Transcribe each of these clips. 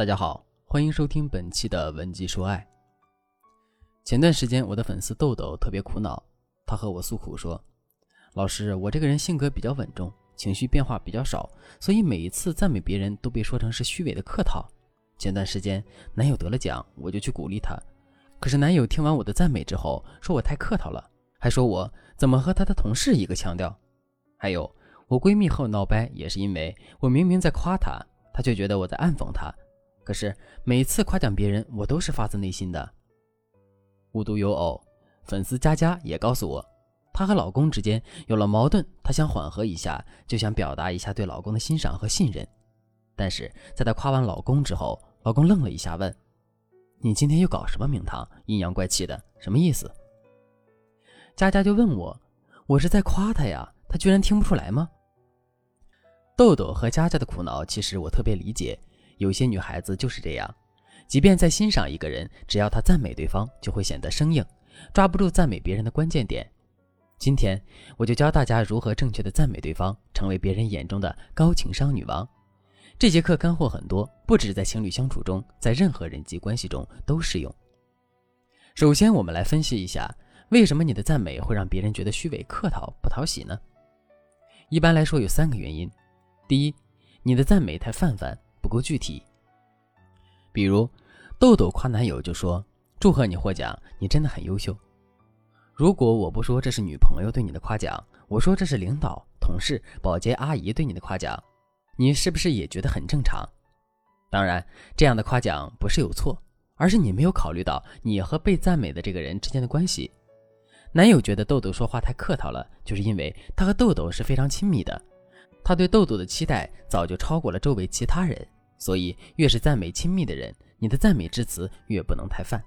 大家好，欢迎收听本期的文姬说爱。前段时间，我的粉丝豆豆特别苦恼，他和我诉苦说：“老师，我这个人性格比较稳重，情绪变化比较少，所以每一次赞美别人都被说成是虚伪的客套。前段时间男友得了奖，我就去鼓励他，可是男友听完我的赞美之后，说我太客套了，还说我怎么和他的同事一个腔调。还有，我闺蜜和我闹掰，也是因为我明明在夸她，她却觉得我在暗讽她。”可是每次夸奖别人，我都是发自内心的。无独有偶，粉丝佳佳也告诉我，她和老公之间有了矛盾，她想缓和一下，就想表达一下对老公的欣赏和信任。但是在她夸完老公之后，老公愣了一下，问：“你今天又搞什么名堂？阴阳怪气的，什么意思？”佳佳就问我：“我是在夸他呀，他居然听不出来吗？”豆豆和佳佳的苦恼，其实我特别理解。有些女孩子就是这样，即便在欣赏一个人，只要她赞美对方，就会显得生硬，抓不住赞美别人的关键点。今天我就教大家如何正确的赞美对方，成为别人眼中的高情商女王。这节课干货很多，不止在情侣相处中，在任何人际关系中都适用。首先，我们来分析一下，为什么你的赞美会让别人觉得虚伪、客套、不讨喜呢？一般来说有三个原因。第一，你的赞美太泛泛。不够具体，比如豆豆夸男友就说：“祝贺你获奖，你真的很优秀。”如果我不说这是女朋友对你的夸奖，我说这是领导、同事、保洁阿姨对你的夸奖，你是不是也觉得很正常？当然，这样的夸奖不是有错，而是你没有考虑到你和被赞美的这个人之间的关系。男友觉得豆豆说话太客套了，就是因为他和豆豆是非常亲密的。他对豆豆的期待早就超过了周围其他人，所以越是赞美亲密的人，你的赞美之词越不能太泛。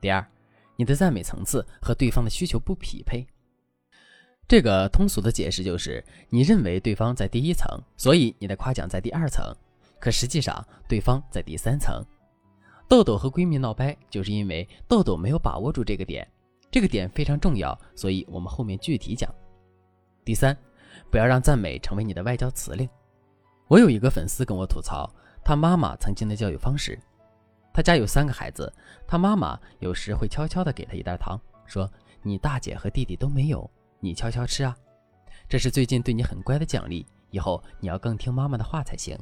第二，你的赞美层次和对方的需求不匹配。这个通俗的解释就是，你认为对方在第一层，所以你的夸奖在第二层，可实际上对方在第三层。豆豆和闺蜜闹掰，就是因为豆豆没有把握住这个点，这个点非常重要，所以我们后面具体讲。第三。不要让赞美成为你的外交辞令。我有一个粉丝跟我吐槽，他妈妈曾经的教育方式。他家有三个孩子，他妈妈有时会悄悄地给他一袋糖，说：“你大姐和弟弟都没有，你悄悄吃啊，这是最近对你很乖的奖励，以后你要更听妈妈的话才行。”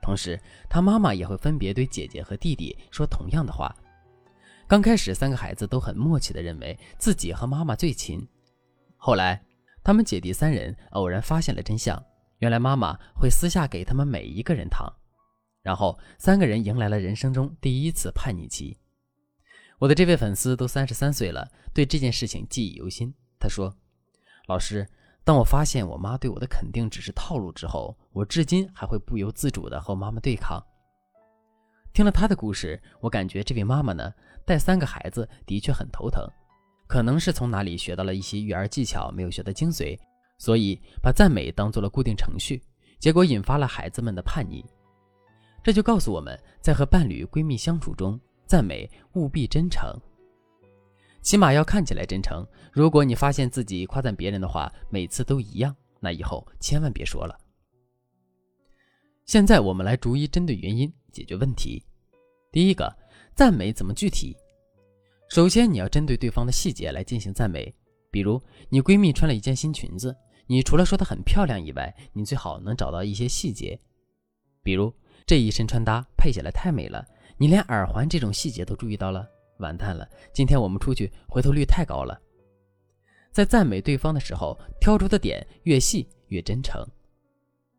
同时，他妈妈也会分别对姐姐和弟弟说同样的话。刚开始，三个孩子都很默契地认为自己和妈妈最亲，后来。他们姐弟三人偶然发现了真相，原来妈妈会私下给他们每一个人糖，然后三个人迎来了人生中第一次叛逆期。我的这位粉丝都三十三岁了，对这件事情记忆犹新。他说：“老师，当我发现我妈对我的肯定只是套路之后，我至今还会不由自主地和妈妈对抗。”听了他的故事，我感觉这位妈妈呢，带三个孩子的确很头疼。可能是从哪里学到了一些育儿技巧，没有学的精髓，所以把赞美当做了固定程序，结果引发了孩子们的叛逆。这就告诉我们在和伴侣、闺蜜相处中，赞美务必真诚，起码要看起来真诚。如果你发现自己夸赞别人的话，每次都一样，那以后千万别说了。现在我们来逐一针对原因解决问题。第一个，赞美怎么具体？首先，你要针对对方的细节来进行赞美。比如，你闺蜜穿了一件新裙子，你除了说她很漂亮以外，你最好能找到一些细节。比如，这一身穿搭配起来太美了，你连耳环这种细节都注意到了，完蛋了，今天我们出去回头率太高了。在赞美对方的时候，挑出的点越细越真诚。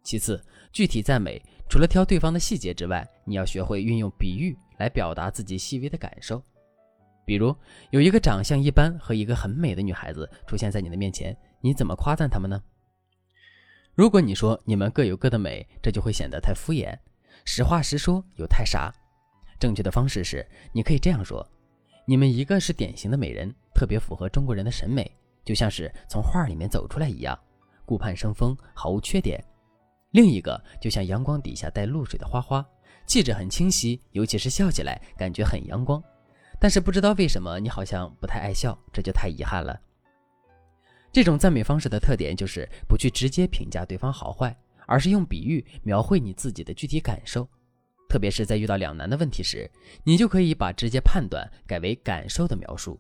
其次，具体赞美除了挑对方的细节之外，你要学会运用比喻来表达自己细微的感受。比如有一个长相一般和一个很美的女孩子出现在你的面前，你怎么夸赞他们呢？如果你说你们各有各的美，这就会显得太敷衍。实话实说又太傻。正确的方式是，你可以这样说：你们一个是典型的美人，特别符合中国人的审美，就像是从画里面走出来一样，顾盼生风，毫无缺点；另一个就像阳光底下带露水的花花，气质很清晰，尤其是笑起来，感觉很阳光。但是不知道为什么你好像不太爱笑，这就太遗憾了。这种赞美方式的特点就是不去直接评价对方好坏，而是用比喻描绘你自己的具体感受。特别是在遇到两难的问题时，你就可以把直接判断改为感受的描述，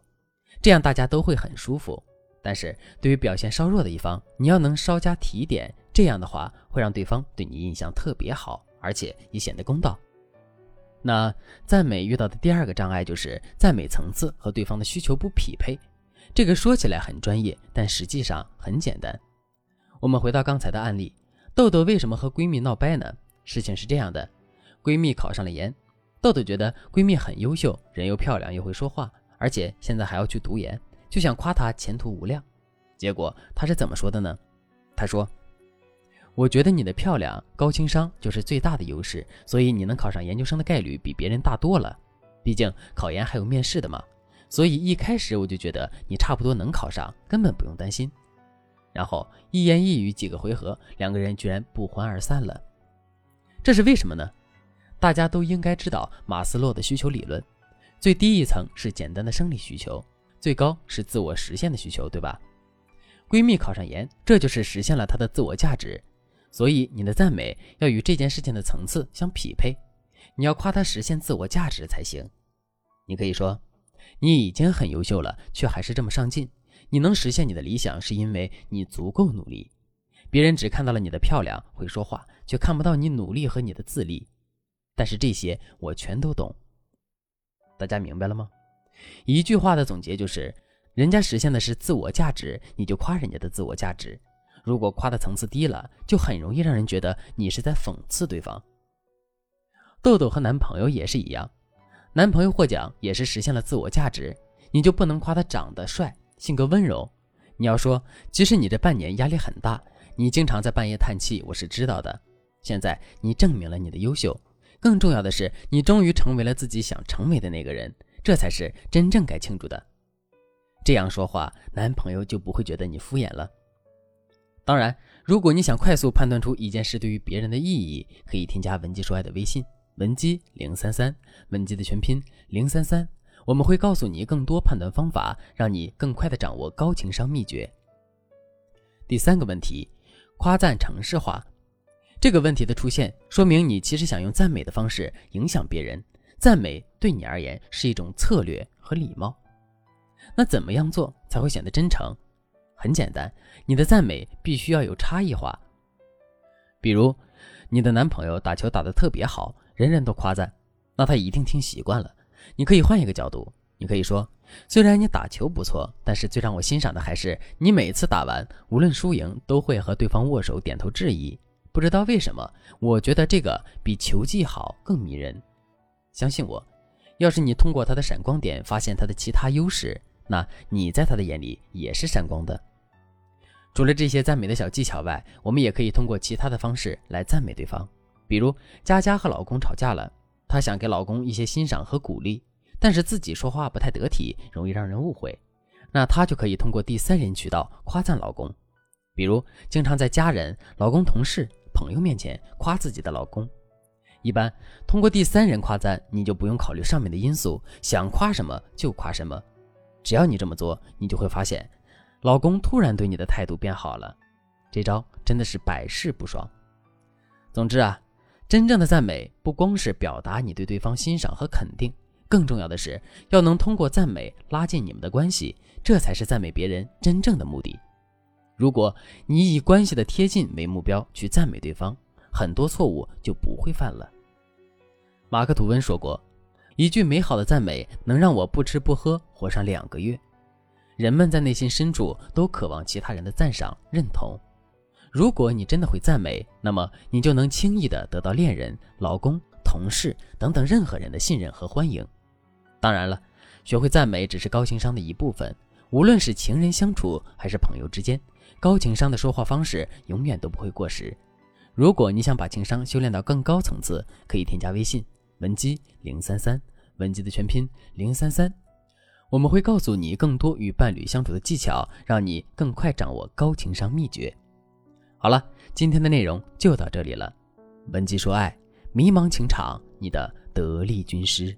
这样大家都会很舒服。但是对于表现稍弱的一方，你要能稍加提点，这样的话会让对方对你印象特别好，而且也显得公道。那赞美遇到的第二个障碍就是赞美层次和对方的需求不匹配。这个说起来很专业，但实际上很简单。我们回到刚才的案例，豆豆为什么和闺蜜闹掰呢？事情是这样的。闺蜜考上了研，豆豆觉得闺蜜很优秀，人又漂亮又会说话，而且现在还要去读研，就想夸她前途无量。结果她是怎么说的呢？她说：“我觉得你的漂亮、高情商就是最大的优势，所以你能考上研究生的概率比别人大多了。毕竟考研还有面试的嘛，所以一开始我就觉得你差不多能考上，根本不用担心。”然后一言一语几个回合，两个人居然不欢而散了。这是为什么呢？大家都应该知道马斯洛的需求理论，最低一层是简单的生理需求，最高是自我实现的需求，对吧？闺蜜考上研，这就是实现了她的自我价值，所以你的赞美要与这件事情的层次相匹配，你要夸他实现自我价值才行。你可以说，你已经很优秀了，却还是这么上进，你能实现你的理想是因为你足够努力。别人只看到了你的漂亮、会说话，却看不到你努力和你的自立。但是这些我全都懂，大家明白了吗？一句话的总结就是：人家实现的是自我价值，你就夸人家的自我价值。如果夸的层次低了，就很容易让人觉得你是在讽刺对方。豆豆和男朋友也是一样，男朋友获奖也是实现了自我价值，你就不能夸他长得帅、性格温柔。你要说，即使你这半年压力很大，你经常在半夜叹气，我是知道的。现在你证明了你的优秀。更重要的是，你终于成为了自己想成为的那个人，这才是真正该庆祝的。这样说话，男朋友就不会觉得你敷衍了。当然，如果你想快速判断出一件事对于别人的意义，可以添加文姬说爱的微信文姬零三三，文姬的全拼零三三，我们会告诉你更多判断方法，让你更快的掌握高情商秘诀。第三个问题，夸赞城市化。这个问题的出现，说明你其实想用赞美的方式影响别人。赞美对你而言是一种策略和礼貌。那怎么样做才会显得真诚？很简单，你的赞美必须要有差异化。比如，你的男朋友打球打得特别好，人人都夸赞，那他一定听习惯了。你可以换一个角度，你可以说：虽然你打球不错，但是最让我欣赏的还是你每次打完，无论输赢，都会和对方握手、点头致意。不知道为什么，我觉得这个比球技好更迷人。相信我，要是你通过他的闪光点发现他的其他优势，那你在他的眼里也是闪光的。除了这些赞美的小技巧外，我们也可以通过其他的方式来赞美对方。比如，佳佳和老公吵架了，她想给老公一些欣赏和鼓励，但是自己说话不太得体，容易让人误会，那她就可以通过第三人渠道夸赞老公，比如经常在家人、老公、同事。朋友面前夸自己的老公，一般通过第三人夸赞，你就不用考虑上面的因素，想夸什么就夸什么。只要你这么做，你就会发现，老公突然对你的态度变好了。这招真的是百试不爽。总之啊，真正的赞美不光是表达你对对方欣赏和肯定，更重要的是要能通过赞美拉近你们的关系，这才是赞美别人真正的目的。如果你以关系的贴近为目标去赞美对方，很多错误就不会犯了。马克·吐温说过：“一句美好的赞美能让我不吃不喝活上两个月。”人们在内心深处都渴望其他人的赞赏、认同。如果你真的会赞美，那么你就能轻易的得到恋人、老公、同事等等任何人的信任和欢迎。当然了，学会赞美只是高情商的一部分。无论是情人相处还是朋友之间。高情商的说话方式永远都不会过时。如果你想把情商修炼到更高层次，可以添加微信文姬零三三，文姬的全拼零三三，我们会告诉你更多与伴侣相处的技巧，让你更快掌握高情商秘诀。好了，今天的内容就到这里了。文姬说爱，迷茫情场，你的得力军师。